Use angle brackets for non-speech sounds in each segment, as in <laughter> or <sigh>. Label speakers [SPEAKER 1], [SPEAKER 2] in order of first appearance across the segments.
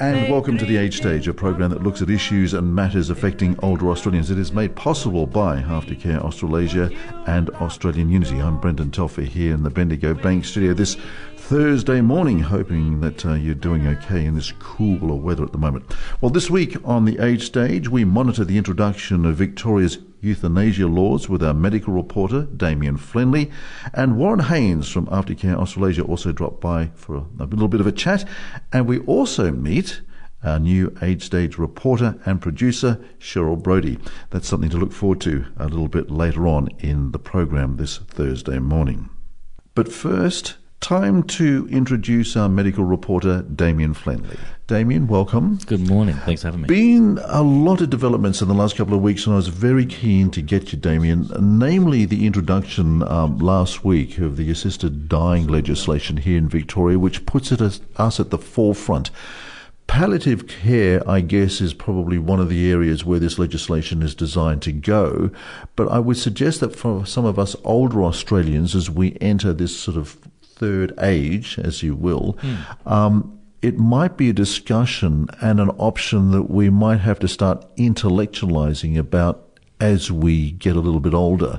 [SPEAKER 1] And welcome to the Age Stage, a program that looks at issues and matters affecting older Australians. It is made possible by Aftercare Australasia and Australian Unity. I'm Brendan Telfer here in the Bendigo Bank studio this Thursday morning, hoping that uh, you're doing okay in this cooler weather at the moment. Well, this week on the Age Stage, we monitor the introduction of Victoria's euthanasia laws with our medical reporter, Damien Flenley. And Warren Haynes from Aftercare Australasia also dropped by for a, little bit of a chat. And we also meet our new age stage reporter and producer, Cheryl Brody. That's something to look forward to a little bit later on in the program this Thursday morning. But first, time to introduce our medical reporter, Damien Flenley. Damien, welcome.
[SPEAKER 2] Good morning. Thanks for having me.
[SPEAKER 1] Been a lot of developments in the last couple of weeks, and I was very keen to get you, Damien, namely the introduction um, last week of the assisted dying legislation here in Victoria, which puts it as, us at the forefront. Palliative care, I guess, is probably one of the areas where this legislation is designed to go. But I would suggest that for some of us older Australians, as we enter this sort of third age, as you will, mm. um, it might be a discussion and an option that we might have to start intellectualizing about as we get a little bit older.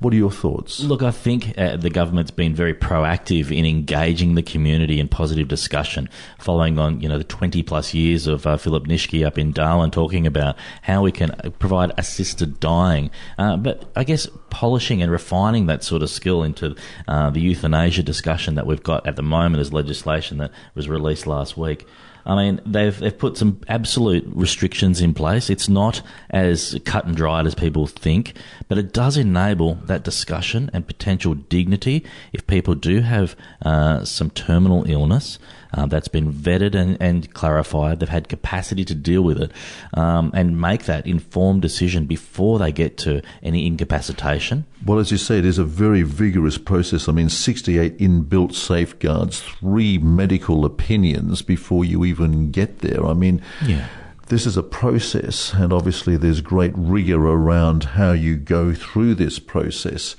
[SPEAKER 1] What are your thoughts?
[SPEAKER 2] Look, I think uh, the government's been very proactive in engaging the community in positive discussion, following on you know the 20 plus years of uh, Philip Nitschke up in Darwin talking about how we can provide assisted dying. Uh, but I guess polishing and refining that sort of skill into uh, the euthanasia discussion that we've got at the moment as legislation that was released last week. I mean, they've they've put some absolute restrictions in place. It's not as cut and dried as people think, but it does enable that discussion and potential dignity if people do have uh, some terminal illness uh, that's been vetted and, and, clarified. They've had capacity to deal with it um, and make that informed decision before they get to any incapacitation.
[SPEAKER 1] Well, as you say, it is a very vigorous process. I mean, 68 inbuilt safeguards, three medical opinions before you even get there. I mean, yeah this is a process, and obviously there's great rigor around how you go through this process.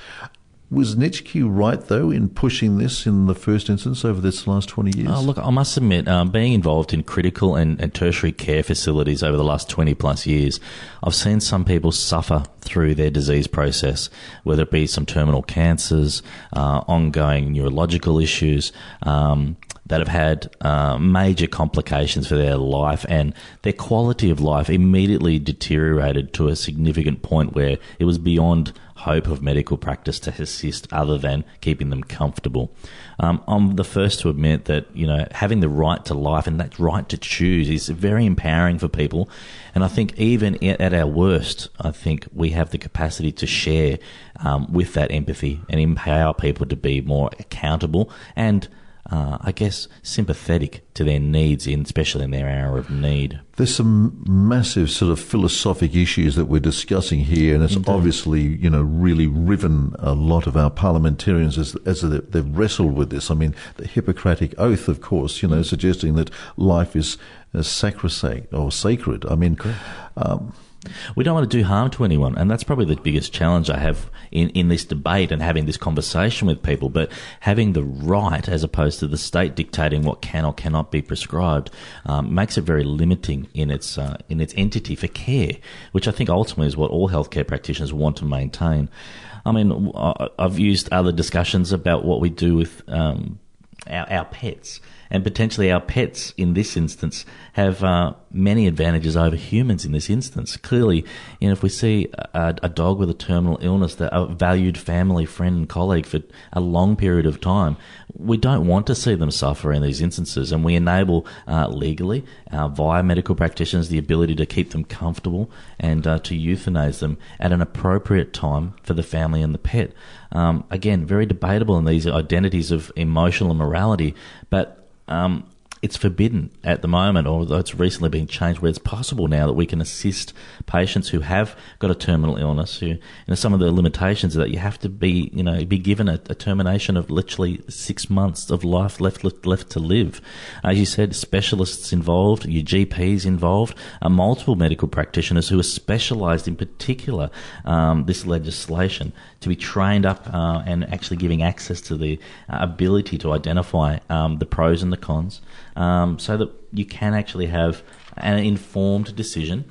[SPEAKER 1] Was Nitschke right, though, in pushing this in the first instance over this last 20 years?
[SPEAKER 2] Oh, look, I must admit, um, being involved in critical and, and, tertiary care facilities over the last 20 plus years, I've seen some people suffer through their disease process, whether it be some terminal cancers, uh, ongoing neurological issues, um, that have had uh, major complications for their life and their quality of life immediately deteriorated to a significant point where it was beyond hope of medical practice to assist other than keeping them comfortable. Um, I'm the first to admit that you know having the right to life and that right to choose is very empowering for people, and I think even at our worst, I think we have the capacity to share um, with that empathy and empower people to be more accountable and uh, I guess, sympathetic to their needs, in, especially in their hour of need.
[SPEAKER 1] There's some massive sort of philosophic issues that we're discussing here, and it's Indeed. obviously, you know, really riven a lot of our parliamentarians as, as they've wrestled with this. I mean, the Hippocratic Oath, of course, you know, suggesting that life is uh, sacrosanct or sacred. I mean, um,
[SPEAKER 2] we don't want to do harm to anyone, and that's probably the biggest challenge I have in, in this debate and having this conversation with people. But having the right, as opposed to the state dictating what can or cannot be prescribed, um, makes it very limiting in its uh, in its entity for care, which I think ultimately is what all healthcare practitioners want to maintain. I mean, I've used other discussions about what we do with um, our, our pets and potentially our pets in this instance have uh, many advantages over humans in this instance. Clearly, you know, if we see a, a, dog with a terminal illness, that a valued family, friend, and colleague for a long period of time, we don't want to see them suffer in these instances, and we enable uh, legally uh, via medical practitioners the ability to keep them comfortable and uh, to euthanize them at an appropriate time for the family and the pet. Um, again, very debatable in these identities of emotional and morality, but um, it's forbidden at the moment, although it's recently been changed where it's possible now that we can assist patients who have got a terminal illness. Who, you know, some of the limitations are that you have to be, you know, be given a, a termination of literally six months of life left left to live. As you said, specialists involved, your GPs involved, uh, multiple medical practitioners who are specialised in particular um, this legislation to be trained up uh, and actually giving access to the uh, ability to identify um, the pros and the cons um, so that you can actually have an informed decision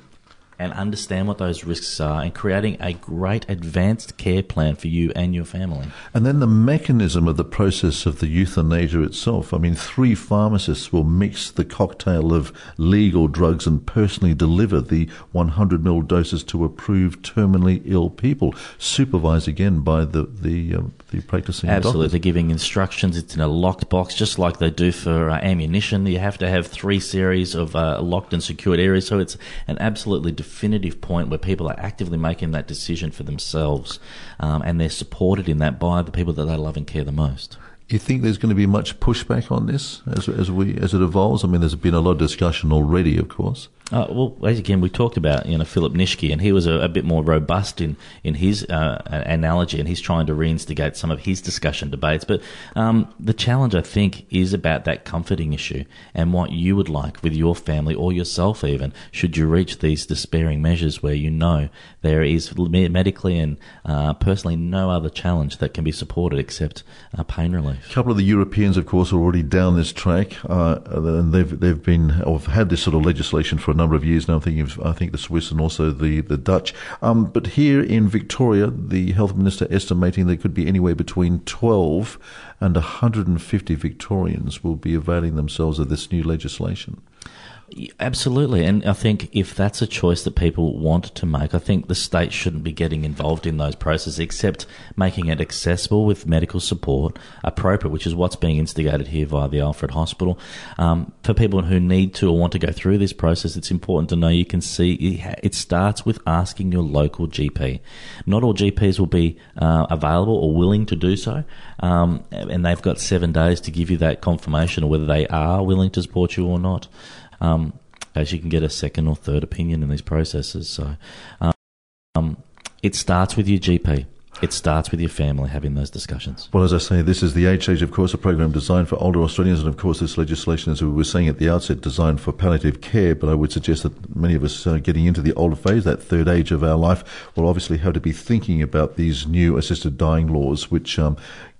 [SPEAKER 2] and understand what those risks are and creating a great advanced care plan for you and your family.
[SPEAKER 1] And then the mechanism of the process of the euthanasia itself. I mean, three pharmacists will mix the cocktail of legal drugs and personally deliver the 100 ml doses to approved terminally ill people, supervised again by the, the, uh, the practicing
[SPEAKER 2] Absolutely.
[SPEAKER 1] doctors.
[SPEAKER 2] They're giving instructions. It's in a locked box, just like they do for uh, ammunition. You have to have three series of uh, locked and secured areas. So it's an absolutely definitive point where people are actively making that decision for themselves, um, and they're supported in that by the people that they love and care the most.
[SPEAKER 1] You think there's going to be much pushback on this as, as we as it evolves? I mean, there's been a lot of discussion already, of course.
[SPEAKER 2] Uh, well, again, we talked about you know Philip Nitschke, and he was a, a bit more robust in in his uh, analogy, and he's trying to reinstigate some of his discussion debates. But um, the challenge, I think, is about that comforting issue and what you would like with your family or yourself, even should you reach these despairing measures where you know there is medically and uh, personally no other challenge that can be supported except uh, pain relief.
[SPEAKER 1] A couple of the Europeans, of course, are already down this track, uh, and they've they've been or have had this sort of legislation for a number of years now. I'm thinking of, I think the Swiss and also the the Dutch. Um, but here in Victoria, the health minister estimating there could be anywhere between 12 and 150 Victorians will be availing themselves of this new legislation.
[SPEAKER 2] Absolutely, and I think if that's a choice that people want to make, I think the state shouldn't be getting involved in those processes, except making it accessible with medical support, appropriate, which is what's being instigated here via the Alfred Hospital. Um, for people who need to or want to go through this process, it's important to know you can see it starts with asking your local GP. Not all GPs will be uh, available or willing to do so, um, and they've got seven days to give you that confirmation of whether they are willing to support you or not um, as you can get a second or third opinion in these processes. So um, it starts with your GP. It starts with your family having those discussions.
[SPEAKER 1] Well, as I say, this is the Age Stage, of course, a program designed for older Australians, and of course, this legislation, as we were saying at the outset, designed for palliative care. But I would suggest that many of us uh, getting into the older phase, that third age of our life, will obviously have to be thinking about these new assisted dying laws, which um,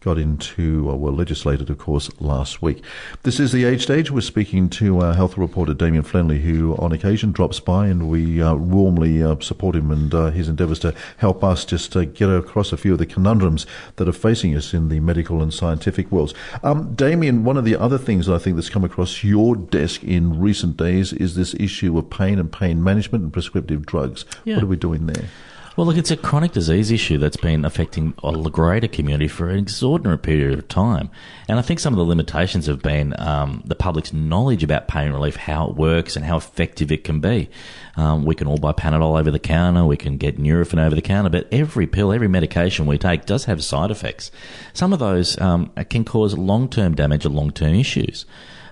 [SPEAKER 1] got into, uh, were legislated, of course, last week. This is the Age Stage. We're speaking to our health reporter, Damien Flenley, who on occasion drops by, and we uh, warmly uh, support him and uh, his endeavours to help us just uh, get across a few of the conundrums that are facing us in the medical and scientific worlds. Um, Damien, one of the other things I think that's come across your desk in recent days is this issue of pain and pain management and prescriptive drugs. Yeah. What are we doing there?
[SPEAKER 2] Well, look, it's a chronic disease issue that's been affecting the greater community for an extraordinary period of time. And I think some of the limitations have been um, the public's knowledge about pain relief, how it works, and how effective it can be. Um, we can all buy Panadol over the counter, we can get Nurofen over the counter, but every pill, every medication we take does have side effects. Some of those um, can cause long term damage or long term issues.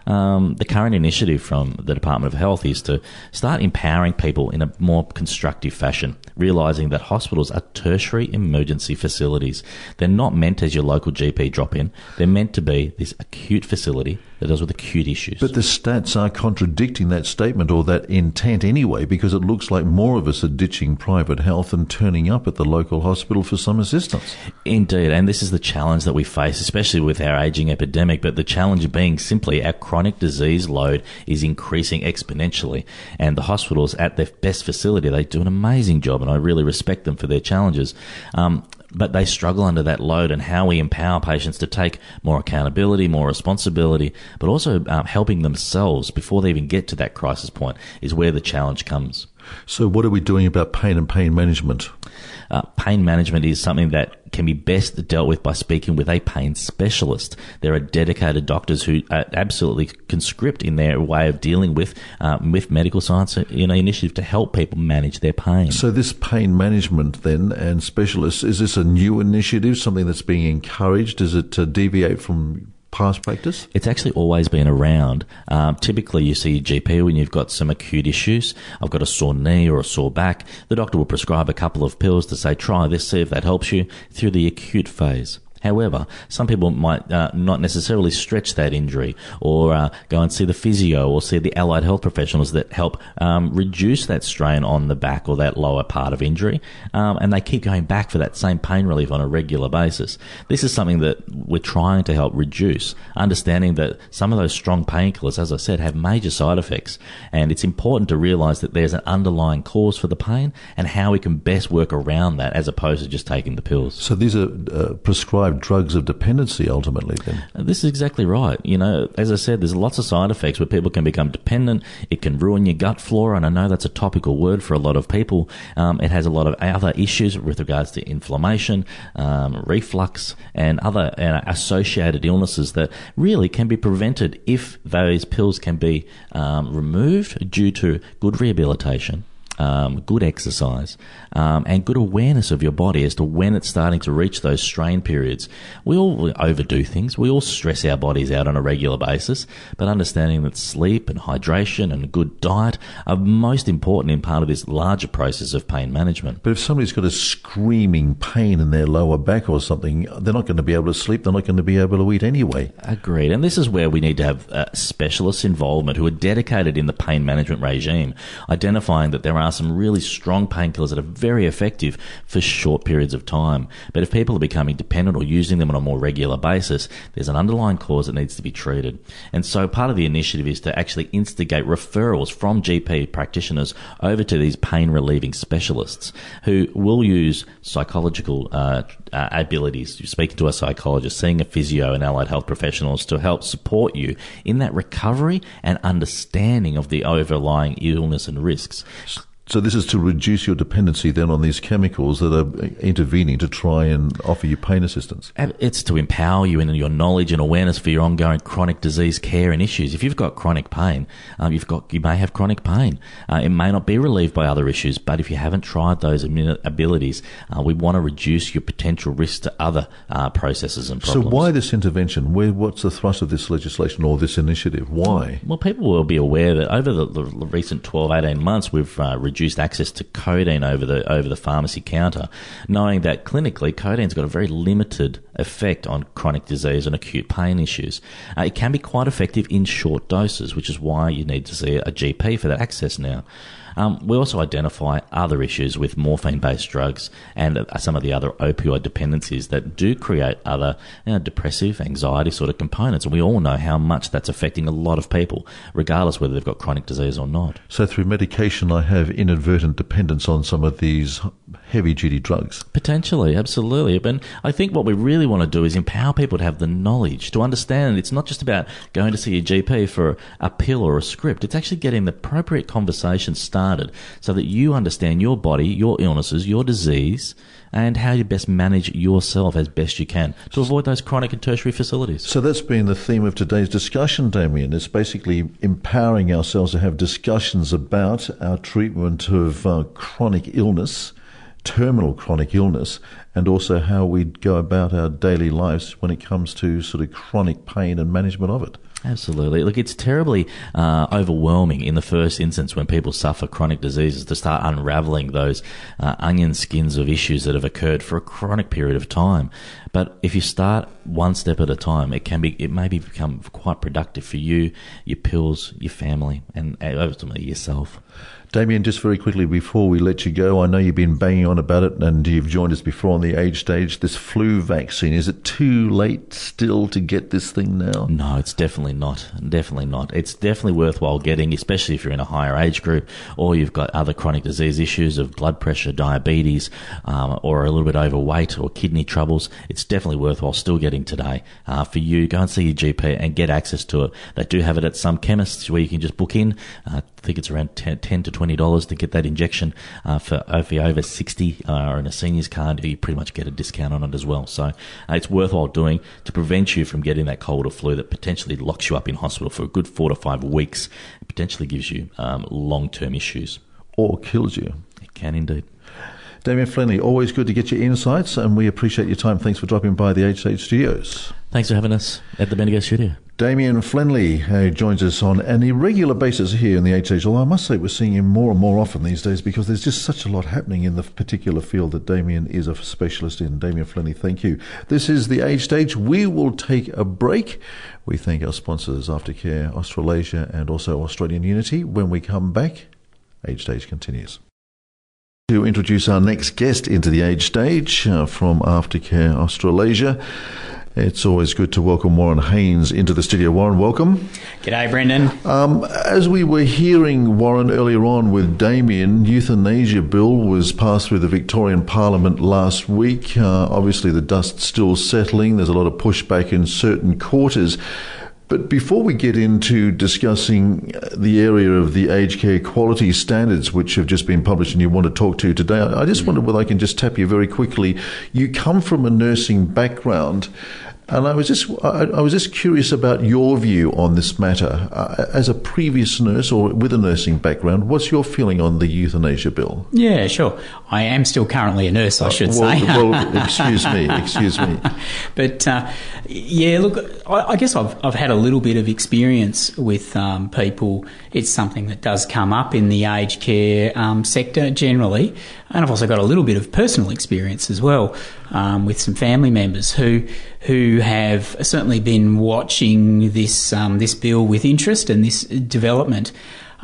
[SPEAKER 2] Um, the current initiative from the Department of Health is to start empowering people in a more constructive fashion, realising that hospitals are tertiary emergency facilities. They're not meant as your local GP drop in, they're meant to be this acute facility that deals with acute issues.
[SPEAKER 1] But the stats are contradicting that statement or that intent anyway, because it looks like more of us are ditching private health and turning up at the local hospital for some assistance.
[SPEAKER 2] Indeed, and this is the challenge that we face, especially with our ageing epidemic, but the challenge being simply our chronic disease load is increasing exponentially, and the hospitals at their best facility, they do an amazing job, and I really respect them for their challenges. Um, but they struggle under that load and how we empower patients to take more accountability, more responsibility, but also um, helping themselves before they even get to that crisis point is where the challenge comes.
[SPEAKER 1] So, what are we doing about pain and pain management?
[SPEAKER 2] Uh, pain management is something that can be best dealt with by speaking with a pain specialist. There are dedicated doctors who are absolutely conscript in their way of dealing with um, with medical science you know, initiative to help people manage their pain.
[SPEAKER 1] So, this pain management then and specialists is this a new initiative, something that's being encouraged? Is it to deviate from past practice?
[SPEAKER 2] It's actually always been around. Um, typically, you see GP when you've got some acute issues. I've got a sore knee or a sore back. The doctor will prescribe a couple of pills to say, try this, see if that helps you through the acute phase. However, some people might uh, not necessarily stretch that injury or uh, go and see the physio or see the allied health professionals that help um, reduce that strain on the back or that lower part of injury. Um, and they keep going back for that same pain relief on a regular basis. This is something that we're trying to help reduce, understanding that some of those strong painkillers, as I said, have major side effects. And it's important to realize that there's an underlying cause for the pain and how we can best work around that as opposed to just taking the pills.
[SPEAKER 1] So these are uh, prescribed drugs of dependency ultimately then?
[SPEAKER 2] Uh, this is exactly right. You know, as I said, there's lots of side effects where people can become dependent. It can ruin your gut flora, and I know that's a topical word for a lot of people. Um, it has a lot of other issues with regards to inflammation, um, reflux, and other uh, associated illnesses that really can be prevented if those pills can be um, removed due to good rehabilitation um, good exercise, um, and good awareness of your body as to when it's starting to reach those strain periods. We all overdo things. We all stress our bodies out on a regular basis, but understanding that sleep and hydration and good diet are most important in part of this larger process of pain management.
[SPEAKER 1] But if somebody's got a screaming pain in their lower back or something, they're not going to be able to sleep. They're not going to be able to eat anyway.
[SPEAKER 2] Agreed. And this is where we need to have uh, specialist involvement who are dedicated in the pain management regime, identifying that there are are some really strong painkillers that are very effective for short periods of time. But if people are becoming dependent or using them on a more regular basis, there's an underlying cause that needs to be treated. And so part of the initiative is to actually instigate referrals from GP practitioners over to these pain relieving specialists who will use psychological uh, uh, abilities, speaking to a psychologist, seeing a physio and allied health professionals to help support you in that recovery and understanding of the overlying illness and risks.
[SPEAKER 1] So this is to reduce your dependency then on these chemicals that are intervening to try and offer you pain assistance.
[SPEAKER 2] And It's to empower you in your knowledge and awareness for your ongoing chronic disease care and issues. If you've got chronic pain, um, you've got you may have chronic pain. Uh, it may not be relieved by other issues, but if you haven't tried those abilities, uh, we want to reduce your potential risk to other uh, processes and problems.
[SPEAKER 1] So why this intervention? Where, what's the thrust of this legislation or this initiative? Why?
[SPEAKER 2] Well, people will be aware that over the, the recent 12, 18 months, we've uh, reduced access to codeine over the over the pharmacy counter, knowing that clinically codeine's got a very limited effect on chronic disease and acute pain issues. Uh, it can be quite effective in short doses, which is why you need to see a GP for that access now. Um, we also identify other issues with morphine based drugs and uh, some of the other opioid dependencies that do create other you know, depressive, anxiety sort of components. And we all know how much that's affecting a lot of people, regardless whether they've got chronic disease or not.
[SPEAKER 1] So, through medication, I have inadvertent dependence on some of these heavy duty drugs.
[SPEAKER 2] Potentially, absolutely. But I think what we really want to do is empower people to have the knowledge, to understand it's not just about going to see a GP for a pill or a script, it's actually getting the appropriate conversation started started so that you understand your body, your illnesses, your disease, and how you best manage yourself as best you can to avoid those chronic and tertiary facilities.
[SPEAKER 1] So that's been the theme of today's discussion, Damien. It's basically empowering ourselves to have discussions about our treatment of uh, chronic illness, terminal chronic illness, and also how we go about our daily lives when it comes to sort of chronic pain and management of it.
[SPEAKER 2] Absolutely. Look, it's terribly uh, overwhelming in the first instance when people suffer chronic diseases to start unraveling those uh, onion skins of issues that have occurred for a chronic period of time. But if you start one step at a time, it can be, it may become quite productive for you, your pills, your family, and ultimately yourself.
[SPEAKER 1] Damien, just very quickly before we let you go, I know you've been banging on about it and you've joined us before on the age stage. This flu vaccine, is it too late still to get this thing now?
[SPEAKER 2] No, it's definitely not. Definitely not. It's definitely worthwhile getting, especially if you're in a higher age group or you've got other chronic disease issues of blood pressure, diabetes, um, or a little bit overweight or kidney troubles. It's definitely worthwhile still getting today. Uh, for you, go and see your GP and get access to it. They do have it at some chemists where you can just book in. Uh, think it's around 10, 10 to 20 $20 to get that injection. Uh, for if you're over 60 uh, or in a seniors card, you pretty much get a discount on it as well. So uh, it's worthwhile doing to prevent you from getting that cold or flu that potentially locks you up in hospital for a good four to five weeks. It potentially gives you um, long term issues.
[SPEAKER 1] Or kills you.
[SPEAKER 2] It can indeed.
[SPEAKER 1] Damien Flenley, always good to get your insights, and we appreciate your time. Thanks for dropping by the Age Stage Studios.
[SPEAKER 2] Thanks for having us at the Bendigo Studio.
[SPEAKER 1] Damien Flenley who joins us on an irregular basis here in the HH. Although I must say we're seeing him more and more often these days because there's just such a lot happening in the particular field that Damien is a specialist in. Damien Flenley, thank you. This is the Age Stage. We will take a break. We thank our sponsors, Aftercare Australasia and also Australian Unity. When we come back, Age Stage continues. To introduce our next guest into the Age Stage uh, from Aftercare Australasia. It's always good to welcome Warren Haynes into the studio. Warren, welcome.
[SPEAKER 3] G'day, Brendan.
[SPEAKER 1] Um, as we were hearing, Warren, earlier on with Damien, euthanasia bill was passed through the Victorian Parliament last week. Uh, obviously, the dust's still settling. There's a lot of pushback in certain quarters. But before we get into discussing uh, the area of the aged care quality standards, which have just been published and you want to talk to today, I just mm. wonder whether I can just tap you very quickly. You come from a nursing background. And I was just I, I, was just curious about your view on this matter. Uh, as a previous nurse or with a nursing background, what's your feeling on the euthanasia bill?
[SPEAKER 3] Yeah, sure. I am still currently a nurse, I should
[SPEAKER 1] uh, well,
[SPEAKER 3] say.
[SPEAKER 1] well, <laughs> excuse me, excuse me. <laughs>
[SPEAKER 3] But uh, yeah, look, I, I, guess I've I've had a little bit of experience with um, people. It's something that does come up in the aged care um, sector generally, and I've also got a little bit of personal experience as well um, with some family members who who have certainly been watching this um, this bill with interest and this development.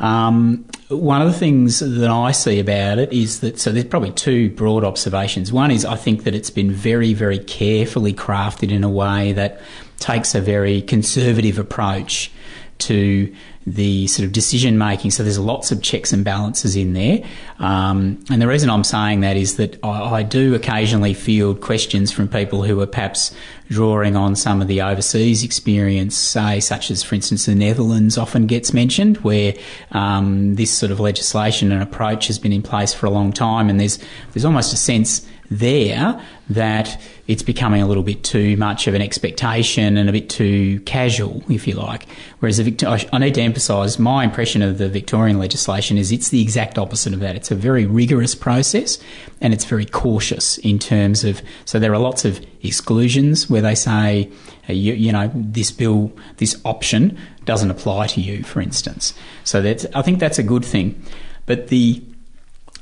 [SPEAKER 3] Um, one of the things that I see about it is that so there's probably two broad observations. One is I think that it's been very very carefully crafted in a way that takes a very conservative approach to the sort of decision making. So there's lots of checks and balances in there. Um, and the reason I'm saying that is that I, I, do occasionally field questions from people who are perhaps drawing on some of the overseas experience, say, such as, for instance, the Netherlands often gets mentioned, where um, this sort of legislation and approach has been in place for a long time, and there's there's almost a sense there that it's becoming a little bit too much of an expectation and a bit too casual, if you like. Whereas the Victor- I need to emphasise my impression of the Victorian legislation is it's the exact opposite of that. It's a very rigorous process and it's very cautious in terms of. So there are lots of exclusions where they say, uh, you, you know, this bill, this option doesn't apply to you, for instance. So that's, I think that's a good thing. But the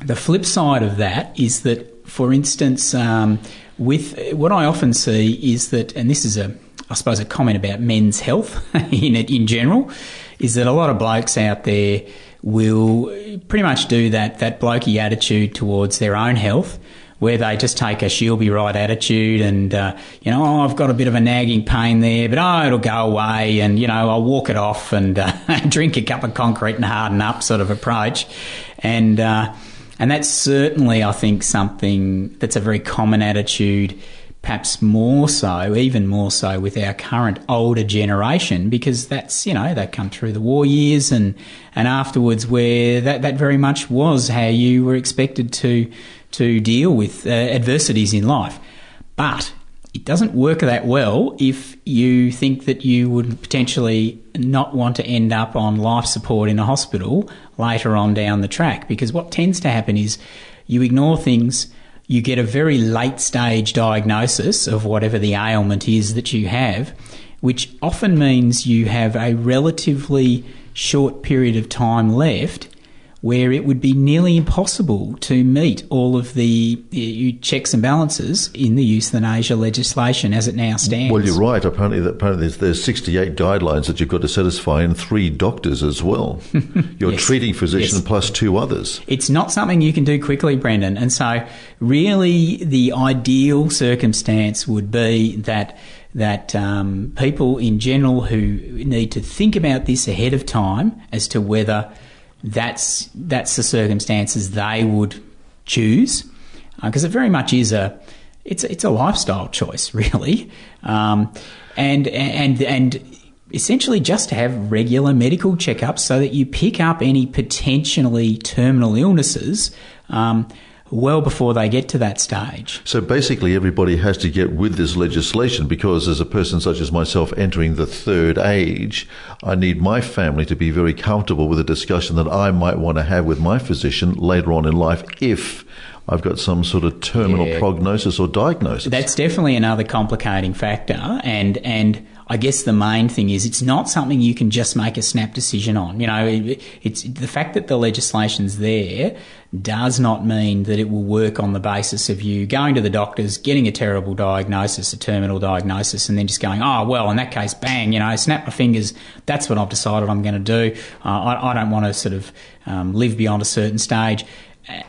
[SPEAKER 3] the flip side of that is that for instance, um, with what I often see is that, and this is a, I suppose, a comment about men's health <laughs> in it in general, is that a lot of blokes out there will pretty much do that that blokey attitude towards their own health, where they just take a she'll be right attitude and, uh, you know, oh, I've got a bit of a nagging pain there, but oh, it'll go away and, you know, I'll walk it off and uh, <laughs> drink a cup of concrete and harden up sort of approach. And, uh, and that's certainly, I think, something that's a very common attitude, perhaps more so, even more so with our current older generation, because that's, you know, they come through the war years and, and afterwards where that, that very much was how you were expected to, to deal with uh, adversities in life. But it doesn't work that well if you think that you would potentially not want to end up on life support in a hospital later on down the track. Because what tends to happen is you ignore things, you get a very late stage diagnosis of whatever the ailment is that you have, which often means you have a relatively short period of time left where it would be nearly impossible to meet all of the, checks and balances in the euthanasia legislation as it now stands.
[SPEAKER 1] Well, you're right. Apparently, that, apparently there's, there's 68 guidelines that you've got to satisfy, and three doctors as well. <laughs> Your yes. treating physician yes. plus two others.
[SPEAKER 3] It's not something you can do quickly, Brendan. And so, really, the ideal circumstance would be that that um, people in general who need to think about this ahead of time as to whether that's that's the circumstances they would choose because uh, it very much is a it's it's a lifestyle choice <laughs> really. Um, and and and essentially just to have regular medical checkups so that you pick up any potentially terminal illnesses um, well before they get to that stage.
[SPEAKER 1] So basically, everybody has to get with this legislation because, as a person such as myself entering the third age, I need my family to be very comfortable with a discussion that I might want to have with my physician later on in life if I've got some sort of terminal yeah. prognosis or diagnosis.
[SPEAKER 3] That's definitely another complicating factor, and and I guess the main thing is it's not something you can just make a snap decision on. You know, it, it's the fact that the legislation's there does not mean that it will work on the basis of you going to the doctors, getting a terrible diagnosis, a terminal diagnosis, and then just going, oh, well, in that case, bang, you know, snap my fingers, that's what I've decided I'm going to do. Uh, I, I, don't want to sort of um, live beyond a certain stage.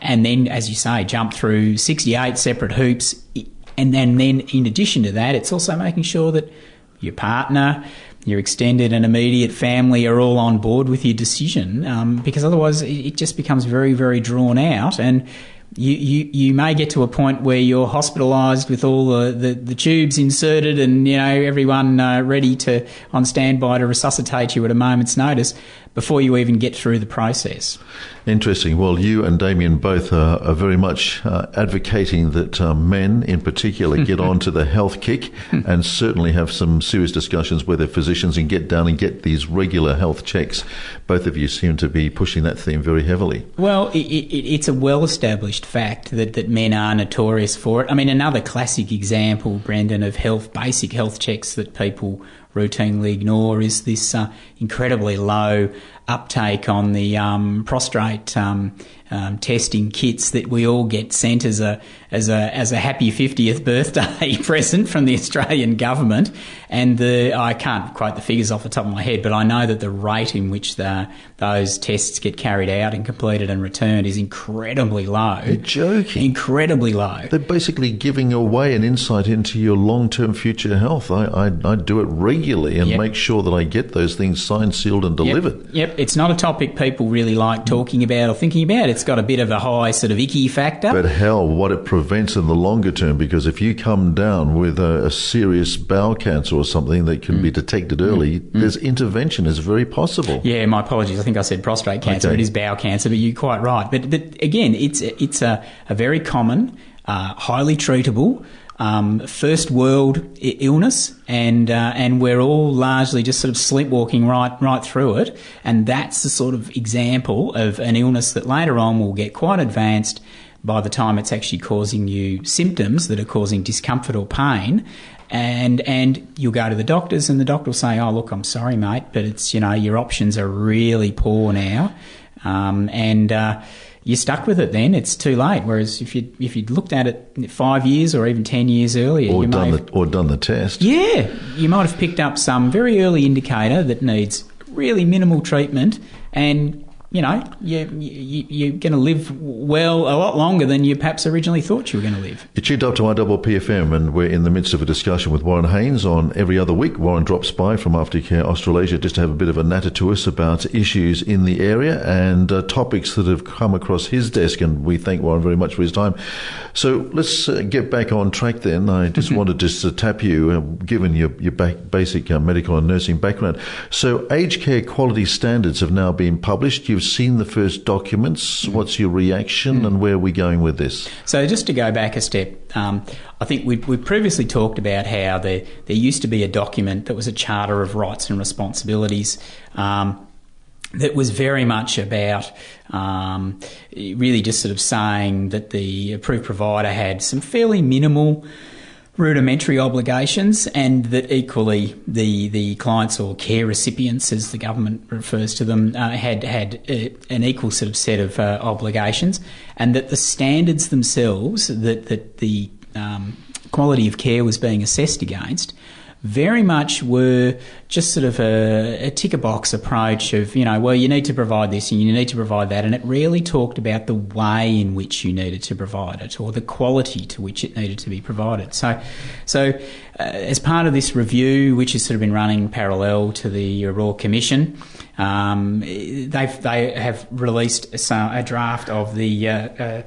[SPEAKER 3] And then, as you say, jump through 68 separate hoops. And then, then in addition to that, it's also making sure that your partner, your extended and immediate family are all on board with your decision, um, because otherwise it just becomes very, very drawn out. And you, you, you may get to a point where you're hospitalised with all the, the, the, tubes inserted and you know everyone uh, ready to on standby to resuscitate you at a moment's notice before you even get through the process.
[SPEAKER 1] Interesting. Well, you and Damien both are, are very much uh, advocating that uh, men, in particular, <laughs> get onto the health kick and certainly have some serious discussions with their physicians and get down and get these regular health checks. Both of you seem to be pushing that theme very heavily.
[SPEAKER 3] Well, it, it, it's a well established fact that, that men are notorious for it. I mean, another classic example, Brendan, of health, basic health checks that people routinely ignore is this uh, incredibly low uptake on the um, prostate um, um, testing kits that we all get sent as a as a as a happy 50th birthday <laughs> present from the Australian government. And the I can't quote the figures off the top of my head, but I know that the rate in which the those tests get carried out and completed and returned is incredibly low.
[SPEAKER 1] You're joking.
[SPEAKER 3] Incredibly low.
[SPEAKER 1] They're basically giving away an insight into your long term future health. I, I, I do it regularly and yep. make sure that I get those things signed, sealed, and delivered.
[SPEAKER 3] Yep. yep. It's not a topic people really like talking about or thinking about. It's got a bit of a high sort of icky factor.
[SPEAKER 1] But hell, what it prevents in the longer term, because if you come down with a, a serious bowel cancer or something that can mm. be detected early, mm. there's intervention is very possible.
[SPEAKER 3] Yeah, my apologies. I think I said prostate cancer. Okay. It is bowel cancer, but you're quite right. But, but again, it's it's a, a very common, uh, highly treatable um, first world illness, and uh, and we're all largely just sort of sleepwalking right right through it. And that's the sort of example of an illness that later on will get quite advanced. By the time it's actually causing you symptoms that are causing discomfort or pain, and and you'll go to the doctors, and the doctor will say, "Oh, look, I'm sorry, mate, but it's you know your options are really poor now," um, and uh, you're stuck with it then. It's too late. Whereas if you if you'd looked at it five years or even ten years earlier,
[SPEAKER 1] or done
[SPEAKER 3] have,
[SPEAKER 1] the or done the test,
[SPEAKER 3] yeah, you might have picked up some very early indicator that needs really minimal treatment and you know, you, you, you're going to live well a lot longer than you perhaps originally thought you were going to live.
[SPEAKER 1] You're tuned up to IPPFM, and we're in the midst of a discussion with Warren Haynes on every other week. Warren drops by from Aftercare Australasia just to have a bit of a natter to us about issues in the area and uh, topics that have come across his desk, and we thank Warren very much for his time. So let's uh, get back on track then. I <laughs> just wanted just to tap you, uh, given your, your basic uh, medical and nursing background. So aged care quality standards have now been published. You You've seen the first documents. What's your reaction, mm. and where are we going with this?
[SPEAKER 3] So, just to go back a step, um, I think we we previously talked about how there there used to be a document that was a charter of rights and responsibilities. Um, that was very much about um, really just sort of saying that the approved provider had some fairly minimal rudimentary obligations, and that equally the the clients or care recipients, as the government refers to them, uh, had had uh, an equal sort of set of uh, obligations, and that the standards themselves that that the um, quality of care was being assessed against very much were just sort of a, a ticker box approach of, you know, well, you need to provide this and you need to provide that. And it rarely talked about the way in which you needed to provide it or the quality to which it needed to be provided. So, so uh, as part of this review, which has sort of been running parallel to the Royal Commission, um, they've, they have released a, a draft of the uh, uh,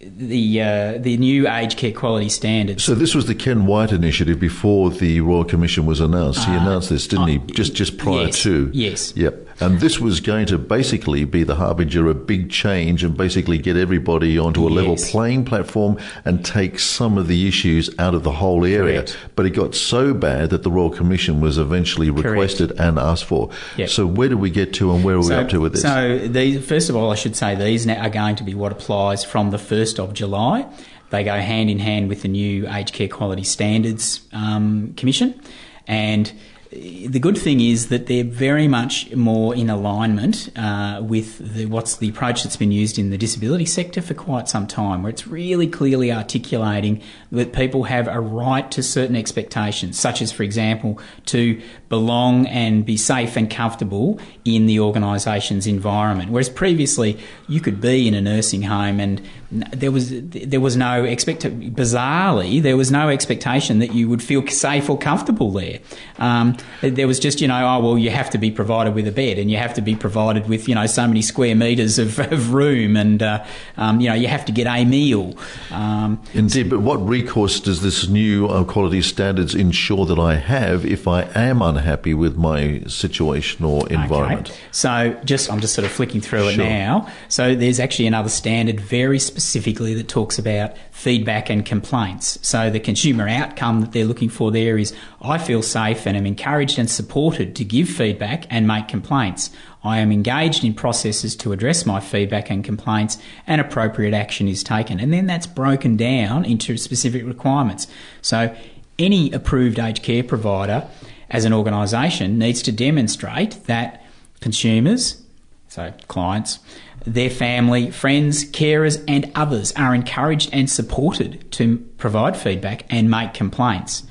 [SPEAKER 3] the uh, the new aged care quality standards.
[SPEAKER 1] So this was the Ken Wyatt initiative before the Royal Commission was announced. He uh, announced this, didn't uh, he? Just just prior
[SPEAKER 3] yes,
[SPEAKER 1] to.
[SPEAKER 3] Yes.
[SPEAKER 1] Yep. And this was going to basically be the harbinger of big change and basically get everybody onto a yes. level playing platform and take some of the issues out of the whole area.
[SPEAKER 3] Correct.
[SPEAKER 1] But it got so bad that the Royal Commission was eventually requested Correct. and asked for. Yep. So where do we get to and where are
[SPEAKER 3] so,
[SPEAKER 1] we up to with this?
[SPEAKER 3] So these, first of all, I should say these are going to be what applies from the 1st of July. They go hand in hand with the new Aged Care Quality Standards um, Commission. And the good thing is that they're very much more in alignment uh, with the, what's the approach that's been used in the disability sector for quite some time, where it's really clearly articulating that people have a right to certain expectations, such as, for example, to belong and be safe and comfortable in the organisation's environment. Whereas previously, you could be in a nursing home and there was there was no expect bizarrely there was no expectation that you would feel safe or comfortable there. Um, there was just you know oh well you have to be provided with a bed and you have to be provided with you know so many square meters of, of room and uh, um, you know you have to get a meal.
[SPEAKER 1] Um, Indeed, but what recourse does this new uh, quality standards ensure that I have if I am unhappy with my situation or environment?
[SPEAKER 3] Okay. So just I'm just sort of flicking through sure. it now. So there's actually another standard very specifically that talks about feedback and complaints. So the consumer outcome that they're looking for there is I feel safe and am encouraged and supported to give feedback and make complaints. I am engaged in processes to address my feedback and complaints and appropriate action is taken. And then that's broken down into specific requirements. So any approved aged care provider as an organisation needs to demonstrate that consumers, so clients, their family, friends, carers, and others are encouraged and supported to provide feedback and make complaints.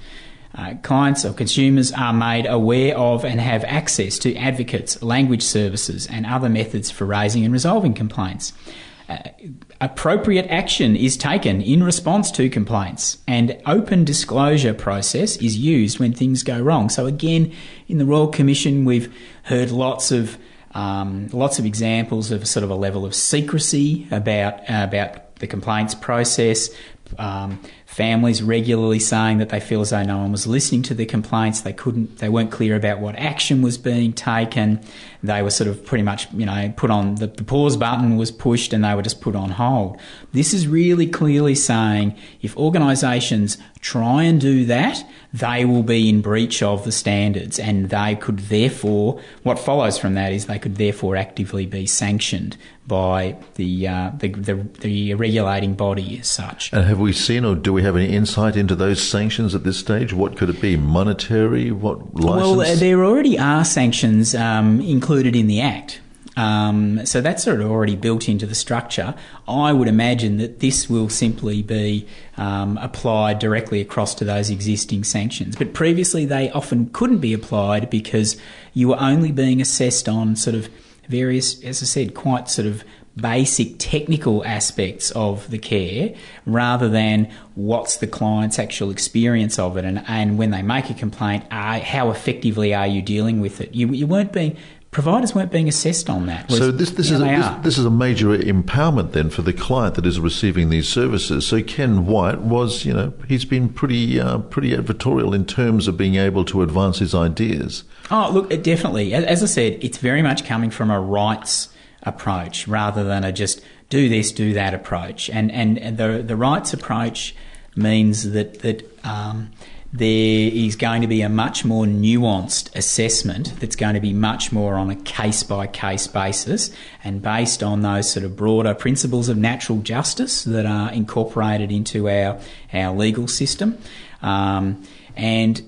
[SPEAKER 3] Uh, clients or consumers are made aware of and have access to advocates, language services, and other methods for raising and resolving complaints. Uh, appropriate action is taken in response to complaints, and open disclosure process is used when things go wrong. So, again, in the Royal Commission, we've heard lots of um, lots of examples of sort of a level of secrecy about uh, about the complaints process. Um, families regularly saying that they feel as though no one was listening to the complaints. They couldn't. They weren't clear about what action was being taken. They were sort of pretty much, you know, put on the, the pause button was pushed and they were just put on hold. This is really clearly saying if organisations try and do that, they will be in breach of the standards and they could therefore, what follows from that is they could therefore actively be sanctioned by the, uh, the, the, the, regulating body as such.
[SPEAKER 1] And have we seen or do we have any insight into those sanctions at this stage? What could it be? Monetary? What license?
[SPEAKER 3] Well, there already are sanctions um, included in the Act. Um, so that's sort of already built into the structure. I would imagine that this will simply be um, applied directly across to those existing sanctions. But previously, they often couldn't be applied because you were only being assessed on sort of various, as I said, quite sort of basic technical aspects of the care rather than what's the client's actual experience of it and, and when they make a complaint are, how effectively are you dealing with it you, you weren't being providers weren't being assessed on that.
[SPEAKER 1] So this this is a, this, this, is a major empowerment then for the client that is receiving these services. So Ken Wyatt was, you know, he's been pretty uh, pretty advertorial in terms of being able to advance his ideas.
[SPEAKER 3] Oh, look, definitely. As I said, it's very much coming from a rights approach rather than a just do this, do that approach. And and, the the rights approach means that that. Um, there is going to be a much more nuanced assessment that's going to be much more on a case by case basis and based on those sort of broader principles of natural justice that are incorporated into our, our legal system. Um, and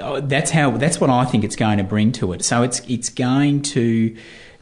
[SPEAKER 3] uh, that's how that's what I think it's going to bring to it. So it's it's going to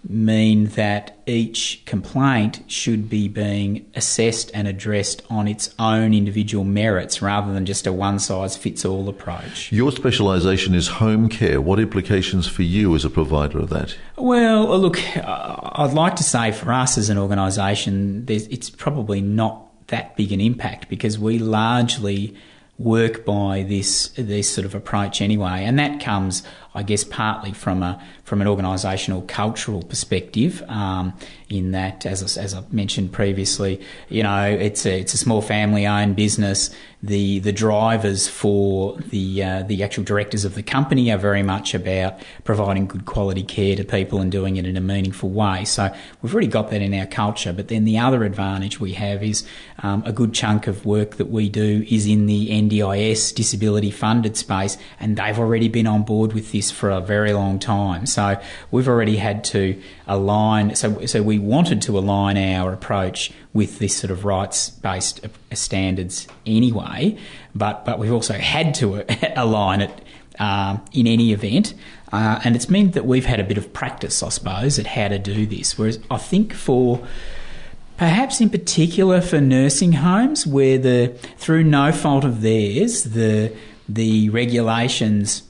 [SPEAKER 3] mean that each complaint should be being assessed and addressed on its own individual merits rather than just a one size fits all approach.
[SPEAKER 1] Your specialisation is home care. What implications for you as a provider of that?
[SPEAKER 3] Well, look, I'd like to say for us as an organisation, it's probably not that big an impact because we largely work by this this sort of approach anyway, and that comes, I guess, partly from a from an organisational cultural perspective. Um, in that, as I, as I mentioned previously, you know, it's a it's a small family owned business. The the drivers for the uh, the actual directors of the company are very much about providing good quality care to people and doing it in a meaningful way. So we've already got that in our culture. But then the other advantage we have is um, a good chunk of work that we do is in the NDIS disability funded space, and they've already been on board with this for a very long time. So we've already had to align. So so we wanted to align our approach with this sort of rights based standards anyway, but but we've also had to <laughs> align it uh, in any event. Uh, and it's meant that we've had a bit of practice, I suppose, at how to do this. Whereas I think for perhaps in particular for nursing homes where the through no fault of theirs the the regulations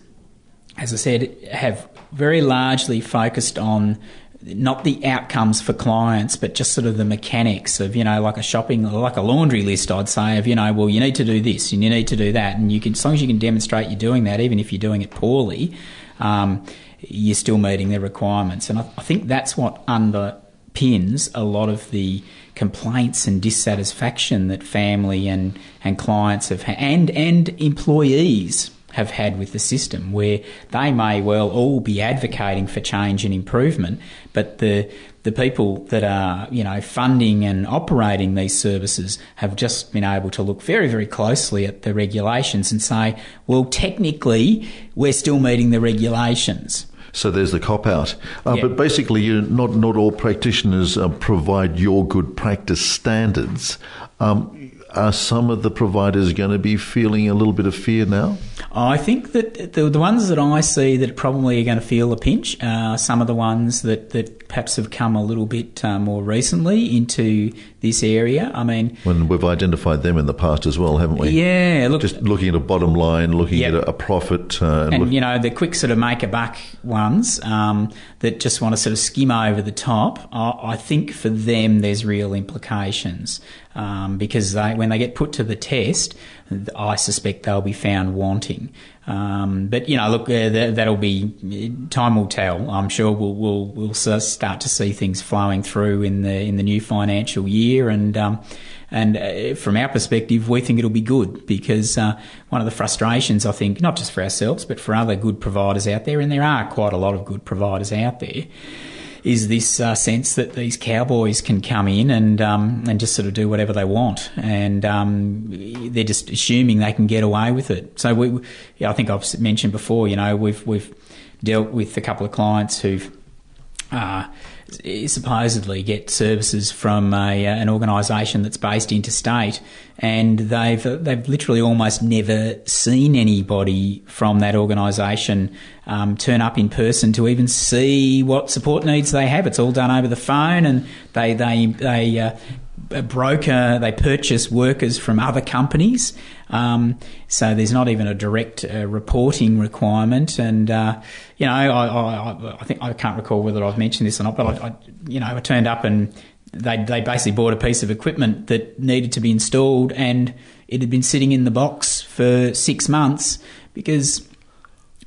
[SPEAKER 3] as I said have very largely focused on not the outcomes for clients, but just sort of the mechanics of, you know, like a shopping, like a laundry list, I'd say, of, you know, well, you need to do this and you need to do that. And you can, as long as you can demonstrate you're doing that, even if you're doing it poorly, um, you're still meeting the requirements. And I, I think that's what underpins a lot of the complaints and dissatisfaction that family and, and clients have had, and, and employees have had with the system, where they may well all be advocating for change and improvement, but the the people that are you know funding and operating these services have just been able to look very very closely at the regulations and say, well, technically we're still meeting the regulations.
[SPEAKER 1] So there's the cop out. Uh, But basically, you, not not all practitioners uh, provide your good practice standards. Um, are some of the providers going to be feeling a little bit of fear now?
[SPEAKER 3] I think that the, the ones that I see that probably are going to feel a pinch are some of the ones that, that perhaps have come a little bit uh, more recently into this area. I mean,
[SPEAKER 1] when we've identified them in the past as well, haven't we?
[SPEAKER 3] Yeah, look,
[SPEAKER 1] just looking at a bottom line, looking yep. at a, a profit,
[SPEAKER 3] uh, and, and look- you know the quick sort of make a buck ones um, that just want to sort of skim over the top. I, I think for them there's real implications um, because they, when they get put to the test, I suspect they'll be found wanting. Um, but you know, look, uh, that, will be time will tell. I'm sure we'll, we'll we'll start to see things flowing through in the in the new financial year, and um, and uh, from our perspective, we think it'll be good because uh, one of the frustrations I think, not just for ourselves, but for other good providers out there, and there are quite a lot of good providers out there is this uh, sense that these cowboys can come in and um, and just sort of do whatever they want, and um, they're just assuming they can get away with it. So we, I think I've mentioned before, you know, we've we've dealt with a couple of clients who've. Uh, supposedly get services from a, uh, an organisation that's based interstate, and they've they've literally almost never seen anybody from that organisation um, turn up in person to even see what support needs they have. It's all done over the phone, and they they they uh, a broker, they purchase workers from other companies. Um, so there's not even a direct uh, reporting requirement. And, uh, you know, I, I, I, think I can't recall whether I've mentioned this or not, but I, I, you know, I turned up and they, they basically bought a piece of equipment that needed to be installed and it had been sitting in the box for six months because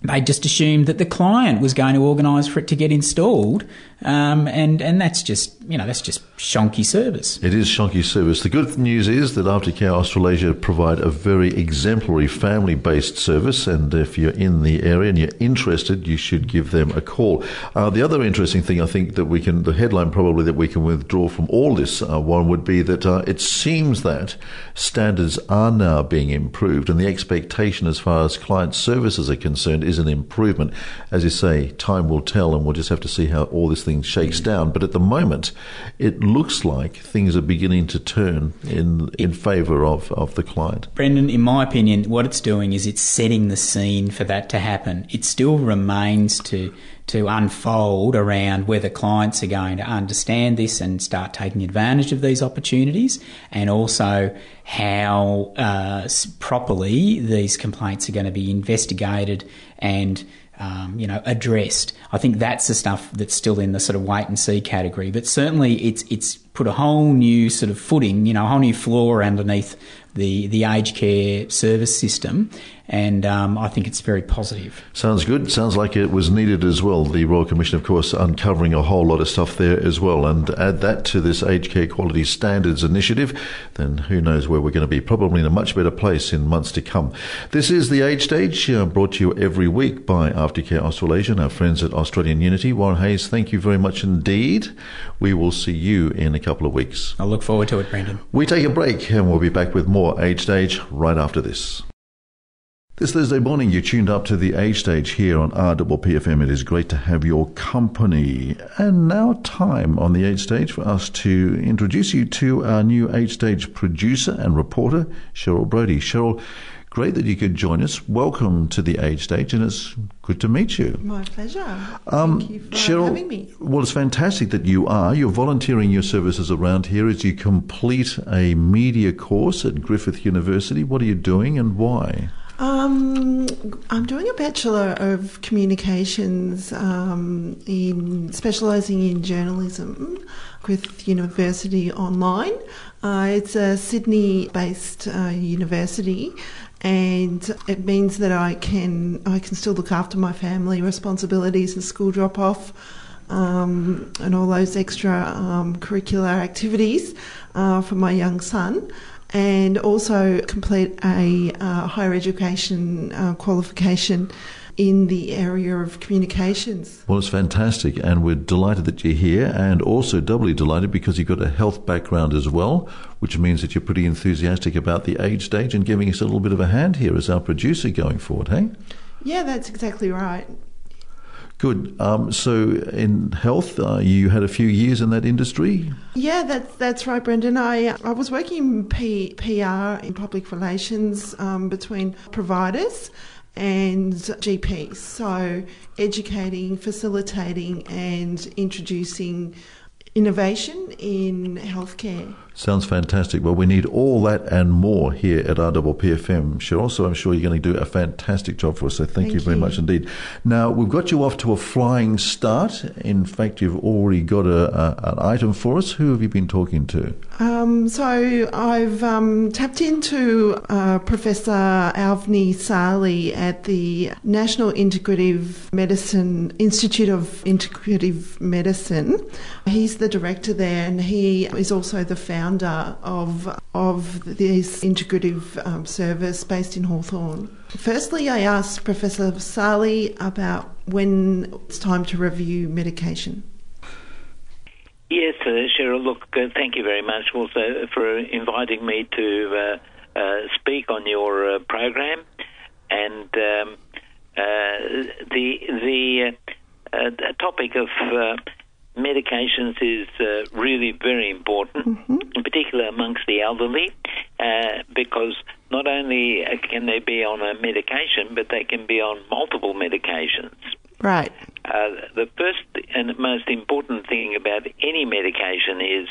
[SPEAKER 3] they just assumed that the client was going to organise for it to get installed, um, and and that's just you know that's just shonky service.
[SPEAKER 1] It is shonky service. The good news is that Aftercare Australasia provide a very exemplary family-based service, and if you're in the area and you're interested, you should give them a call. Uh, the other interesting thing I think that we can, the headline probably that we can withdraw from all this uh, one would be that uh, it seems that standards are now being improved, and the expectation as far as client services are concerned is an improvement. As you say, time will tell, and we'll just have to see how all this thing shakes down. But at the moment, it looks like things are beginning to turn in in favour of, of the client.
[SPEAKER 3] Brendan, in my opinion, what it's doing is it's setting the scene for that to happen. It still remains to to unfold around whether clients are going to understand this and start taking advantage of these opportunities, and also how uh, properly these complaints are going to be investigated and um, you know, addressed. I think that's the stuff that's still in the sort of wait and see category. But certainly, it's it's put a whole new sort of footing, you know, a whole new floor underneath the the aged care service system, and um, I think it's very positive.
[SPEAKER 1] Sounds good. Sounds like it was needed as well. The Royal Commission, of course, uncovering a whole lot of stuff there as well. And add that to this Aged Care Quality Standards Initiative, then who knows where we're going to be? Probably in a much better place in months to come. This is the Age Stage, uh, brought to you every week by Aftercare Australasia our friends at Australian Unity. Warren Hayes, thank you very much indeed. We will see you in a couple of weeks.
[SPEAKER 3] I look forward to it, Brandon.
[SPEAKER 1] We take a break and we'll be back with more Age Stage right after this. This Thursday morning, you tuned up to the Age Stage here on RPPFM. It is great to have your company. And now, time on the Age Stage for us to introduce you to our new Age Stage producer and reporter, Cheryl Brody. Cheryl, Great that you could join us. Welcome to the Age Stage, and it's good to meet you.
[SPEAKER 4] My pleasure.
[SPEAKER 1] Um,
[SPEAKER 4] Thank you for
[SPEAKER 1] Cheryl,
[SPEAKER 4] having me.
[SPEAKER 1] well, it's fantastic that you are. You're volunteering your services around here as you complete a media course at Griffith University. What are you doing and why?
[SPEAKER 4] Um, I'm doing a Bachelor of Communications um, in specialising in journalism with University Online. Uh, it's a Sydney-based uh, university, and it means that I can I can still look after my family responsibilities and school drop-off. Um, and all those extra um, curricular activities uh, for my young son and also complete a uh, higher education uh, qualification in the area of communications.
[SPEAKER 1] Well, it's fantastic, and we're delighted that you're here, and also doubly delighted because you've got a health background as well, which means that you're pretty enthusiastic about the age stage and giving us a little bit of a hand here as our producer going forward, hey?
[SPEAKER 4] Yeah, that's exactly right.
[SPEAKER 1] Good. Um, so, in health, uh, you had a few years in that industry.
[SPEAKER 4] Yeah, that's that's right, Brendan. I I was working in P, PR in public relations um, between providers and GPs, so educating, facilitating, and introducing innovation in healthcare.
[SPEAKER 1] Sounds fantastic. Well, we need all that and more here at RPPFM, Cheryl. So I'm sure you're going to do a fantastic job for us. So thank,
[SPEAKER 4] Thank
[SPEAKER 1] you very
[SPEAKER 4] you.
[SPEAKER 1] much indeed. Now we've got you off to a flying start. In fact, you've already got a, a, an item for us. Who have you been talking to?
[SPEAKER 4] Um, so I've um, tapped into uh, Professor Avni Sali at the National Integrative Medicine Institute of Integrative Medicine. He's the director there, and he is also the founder of of this integrative um, service based in Hawthorn. Firstly, I asked Professor Sali about when it's time to review medication.
[SPEAKER 5] Yes, uh, Cheryl, look, uh, thank you very much also for inviting me to uh, uh, speak on your uh, program. And um, uh, the the the topic of medications is uh, really very important, in particular amongst the elderly, uh, because not only uh, can they be on a medication, but they can be on multiple medications.
[SPEAKER 4] Right.
[SPEAKER 5] Uh, the first and most important thing about any medication is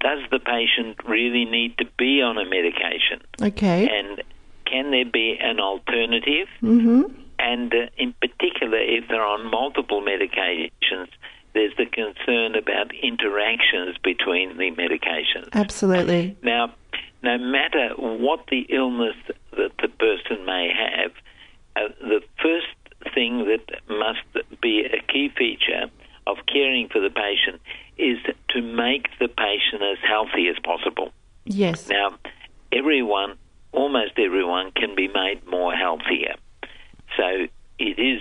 [SPEAKER 5] does the patient really need to be on a medication?
[SPEAKER 4] Okay.
[SPEAKER 5] And can there be an alternative?
[SPEAKER 4] Mm-hmm.
[SPEAKER 5] And uh, in particular, if they're on multiple medications, there's the concern about interactions between the medications.
[SPEAKER 4] Absolutely.
[SPEAKER 5] Now, no matter what the illness that the person may have, uh, the first thing that must be a key feature of caring for the patient is to make the patient as healthy as possible.
[SPEAKER 4] Yes.
[SPEAKER 5] Now, everyone, almost everyone, can be made more healthier. So it is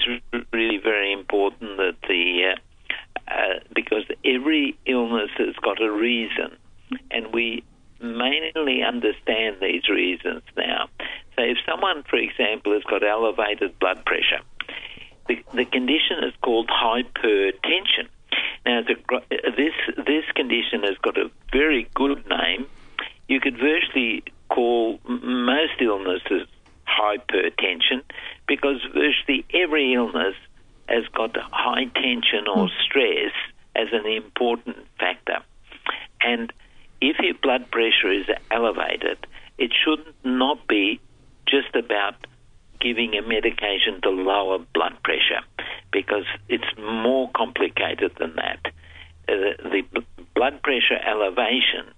[SPEAKER 5] really very important that the uh, uh, because every illness has got a reason, and we mainly understand these reasons now. So if someone, for example, has got elevated blood pressure, the, the condition is called hypertension. Now, the, this this condition has got a very good name. You could virtually call most illnesses hypertension because virtually every illness has got high tension or stress as an important factor. And if your blood pressure is elevated, it should not be just about giving a medication to lower blood pressure because it's more complicated than that. Uh, the blood pressure elevation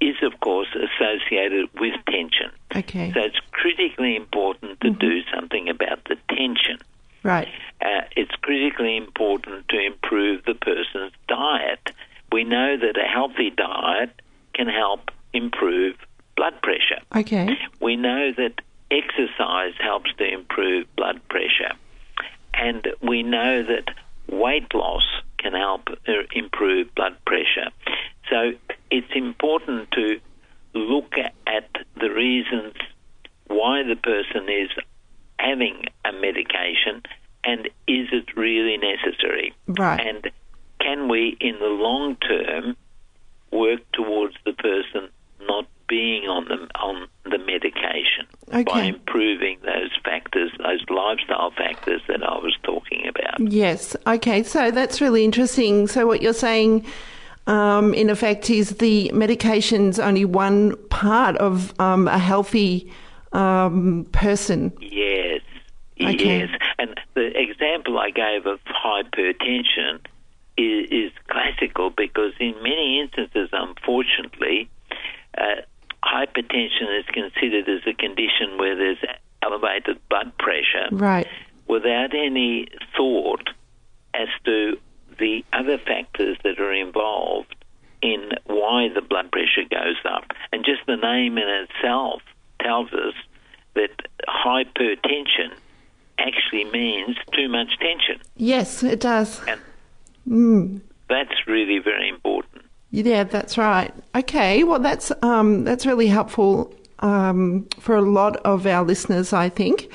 [SPEAKER 5] is, of course, associated with tension.
[SPEAKER 4] Okay.
[SPEAKER 5] So it's critically important to do something about the tension.
[SPEAKER 4] Right.
[SPEAKER 5] Uh, it's critically important to improve the person's diet. We know that a healthy diet can help improve blood pressure.
[SPEAKER 4] Okay.
[SPEAKER 5] We know that exercise helps to improve blood pressure. And we know that weight loss can help uh, improve blood pressure. So it's important to look at the reasons why the person is having a medication and is it really necessary?
[SPEAKER 4] Right.
[SPEAKER 5] And can we, in the long term, work towards the person not being on the on the medication? by improving those factors, those lifestyle factors that I was talking about.
[SPEAKER 4] Yes. Okay. So that's really interesting. So what you're saying, um, in effect, is the medication's only one part of um, a healthy um, person.
[SPEAKER 5] Yes,
[SPEAKER 4] Okay.
[SPEAKER 5] yes. And the example I gave of hypertension is, is classical because in many instances, unfortunately, uh, hypertension is considered as a condition where there's elevated blood pressure
[SPEAKER 4] Right.
[SPEAKER 5] without any thought as to the other factors that are involved in why the blood pressure goes up. And just the name in itself tells us that hypertension actually means too much tension.
[SPEAKER 4] Yes, it does.
[SPEAKER 5] And
[SPEAKER 4] Mm.
[SPEAKER 5] that's really very important.
[SPEAKER 4] Yeah, that's right. Okay, well, that's um, that's really helpful um, for a lot of our listeners, I think.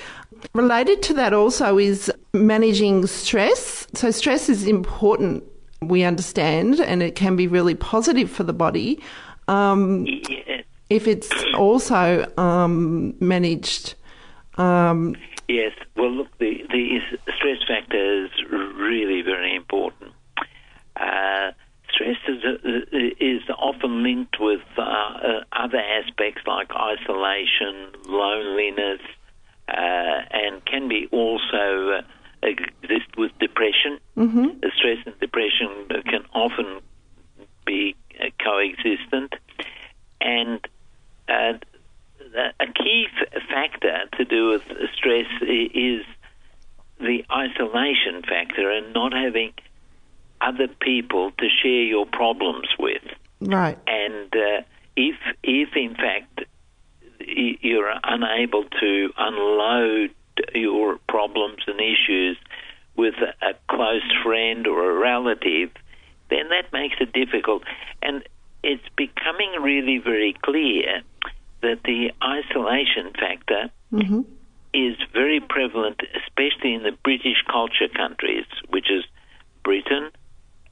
[SPEAKER 4] Related to that also is managing stress. So stress is important, we understand, and it can be really positive for the body um,
[SPEAKER 5] Yes,
[SPEAKER 4] if it's also um, managed. Um,
[SPEAKER 5] yes. Well, look, the, the stress factor is really very important. Uh, stress is, is often linked with uh, uh, other aspects like isolation, loneliness, uh, and can be also uh, exist with depression. Mm-hmm. Stress and depression can often be uh, coexistent, and uh, a key f- factor to do with stress is the isolation factor and not having other people to share your problems with.
[SPEAKER 4] right.
[SPEAKER 5] And uh, if, if in fact you're unable to unload your problems and issues with a, close friend or a relative, then that makes it difficult. And it's becoming really very clear that the isolation factor
[SPEAKER 4] hmm
[SPEAKER 5] is very prevalent, especially in the British culture countries, which is Britain,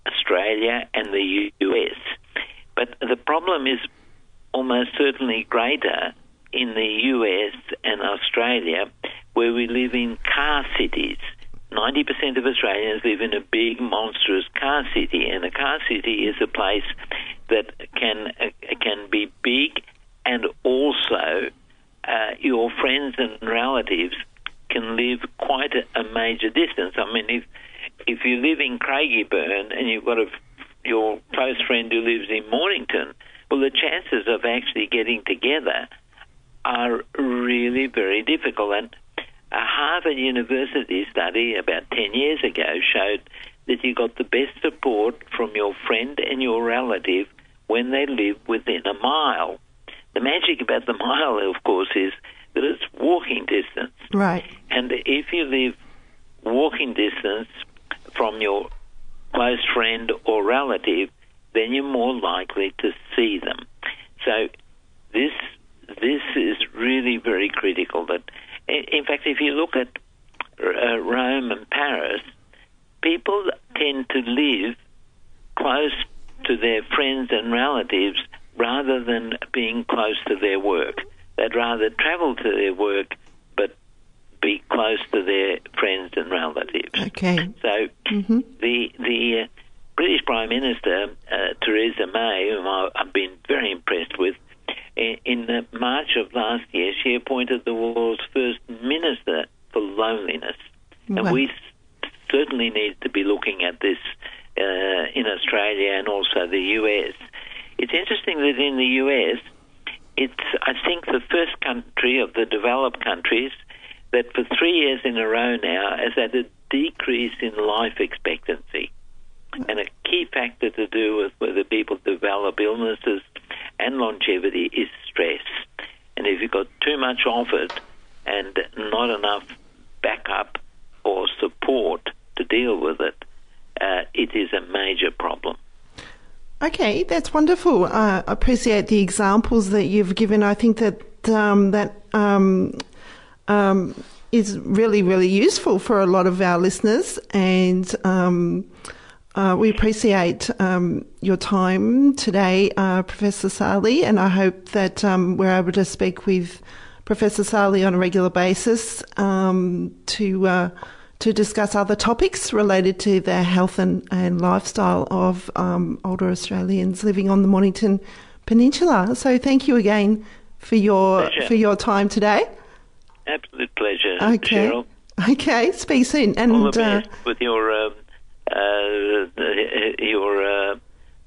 [SPEAKER 5] Australia, and the US. But the problem is almost certainly greater in the US and Australia, where we live in car cities. 90% of Australians live in a big, monstrous car city, and a car city is a place that can uh, can be big and also uh, your friends and relatives can live quite a, a major distance. I mean, if if you live in Craigieburn and you've got a your close friend who lives in Mornington, well, the chances of actually getting together are really very difficult. And a Harvard University study about 10 years ago showed that you got the best support from your friend and your relative when they live within a mile. The magic about the mile, of course, is that it's walking distance.
[SPEAKER 4] Right.
[SPEAKER 5] And if you live walking distance from your close friend or relative, then you're more likely to see them. So this this is really very critical. That in fact, if you look at uh, Rome and Paris, people tend to live close to their friends and relatives rather than being close to their work. They'd rather travel to their work but be close to their friends and relatives.
[SPEAKER 4] Okay.
[SPEAKER 5] So
[SPEAKER 4] hmm
[SPEAKER 5] the the uh, British Prime Minister uh, Theresa May, whom I've been very impressed with, in, March of last year, she appointed the world's first minister for loneliness, and we certainly need to be looking at this uh, in Australia and also the US. It's interesting that in the US, it's I think the first country of the developed countries that for three years in a row now has had a decrease in life expectancy. And a key factor to do with whether people develop illnesses and longevity is stress. And if you've got too much of it and not enough backup or support to deal with it, uh, it is a major problem.
[SPEAKER 4] Okay, that's wonderful. I appreciate the examples that you've given. I think that um, that um, um, is really, really useful for a lot of our listeners, and um, uh, we appreciate um, your time today, uh, Professor Sali, and I hope that um, we're able to speak with Professor Sali on a regular basis um, to uh, to discuss other topics related to the health and, and lifestyle of um, older Australians living on the Mornington Peninsula. So thank you again for your
[SPEAKER 5] Pleasure.
[SPEAKER 4] for your time today.
[SPEAKER 5] Absolute pleasure,
[SPEAKER 4] Okay.
[SPEAKER 5] Cheryl.
[SPEAKER 4] Okay, speak soon. And uh,
[SPEAKER 5] with your um, uh, your uh,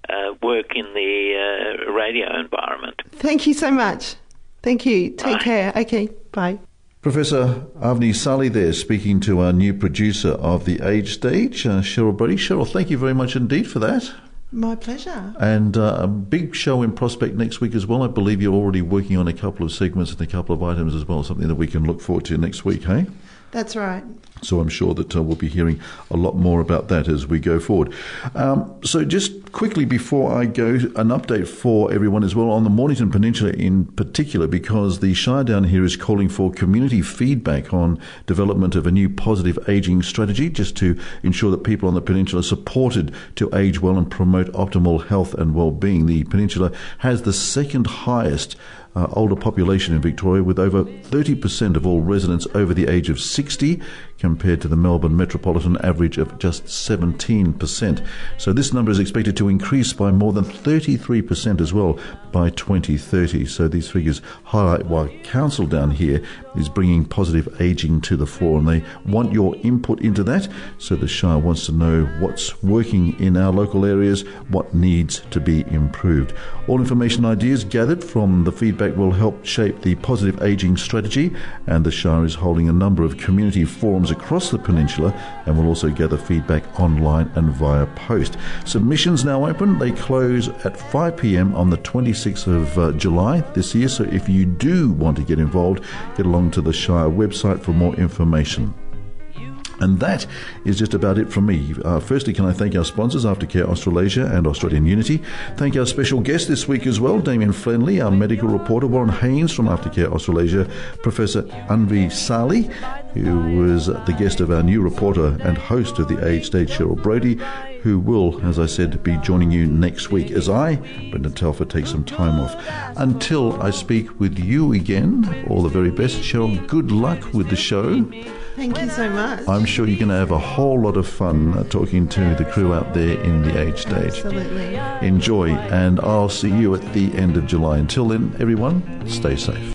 [SPEAKER 5] uh, work in the uh, radio environment.
[SPEAKER 4] thank you so much. Thank you. Take
[SPEAKER 5] Bye.
[SPEAKER 4] care. Okay, bye.
[SPEAKER 1] Professor Avni Sali there speaking to our new producer of the Age Stage, uh, Cheryl Brody. Cheryl, thank you very much indeed for that.
[SPEAKER 4] My pleasure.
[SPEAKER 1] And uh, a big show in Prospect next week as well. I believe you're already working on a couple of segments and a couple of items as well, something that we can look forward to next week, hey?
[SPEAKER 4] That's right.
[SPEAKER 1] So I'm sure that uh, we'll be hearing a lot more about that as we go forward. Um, so just quickly before I go, an update for everyone as well on the Mornington Peninsula in particular, because the Shire down here is calling for community feedback on development of a new positive ageing strategy, just to ensure that people on the peninsula are supported to age well and promote optimal health and well-being. The peninsula has the second highest uh, older population in Victoria, with over 30% of all residents over the age of 60, compared to the Melbourne metropolitan average of just 17%. So this number is expected to increase by more than 33% as well by 2030. So these figures highlight why Council down here is bringing positive ageing to the fore, and they want your input into that. So the Shire wants to know what's working in our local areas, what needs to be improved. All information ideas gathered from the feedback will help shape the positive ageing strategy, and the Shire is holding a number of community forums across the peninsula and will also gather feedback online and via post. Submissions now open. They close at 5 pm on the 26th of uh, July this year. So if you do want to get involved, get along to the Shire website for more information. And that is just about it from me. Uh, firstly, can I thank our sponsors, Aftercare Australasia and Australian Unity. Thank our special guest this week as well, Damien Flenley, our medical reporter, Warren Haynes from Aftercare Australasia, Professor Anvi Sali, who was the guest of our new reporter and host of the Age Stage, Cheryl Brody, who will, as I said, be joining you next week as I, Brendan Telfer, take some time off. Until I speak with you again, all the very best. Cheryl, good luck with the show.
[SPEAKER 4] Thank you so much.
[SPEAKER 1] I'm sure you're going to have a whole lot of fun uh, talking to the crew out there in the age stage.
[SPEAKER 4] Absolutely.
[SPEAKER 1] Enjoy, and I'll see you at the end of July. Until then, everyone, stay safe.